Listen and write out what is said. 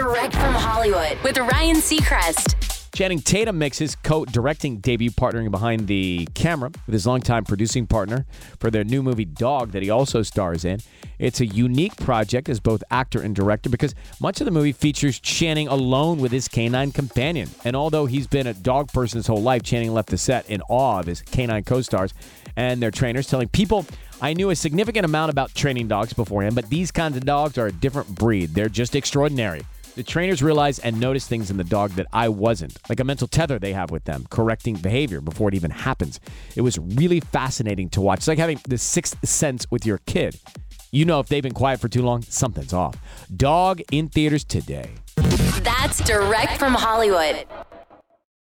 Direct from Hollywood with Ryan Seacrest. Channing Tatum makes his co-directing debut partnering behind the camera with his longtime producing partner for their new movie Dog that he also stars in. It's a unique project as both actor and director because much of the movie features Channing alone with his canine companion. And although he's been a dog person his whole life, Channing left the set in awe of his canine co-stars and their trainers, telling people I knew a significant amount about training dogs beforehand, but these kinds of dogs are a different breed. They're just extraordinary. The trainers realize and notice things in the dog that I wasn't, like a mental tether they have with them, correcting behavior before it even happens. It was really fascinating to watch. It's like having the sixth sense with your kid. You know, if they've been quiet for too long, something's off. Dog in theaters today. That's direct from Hollywood.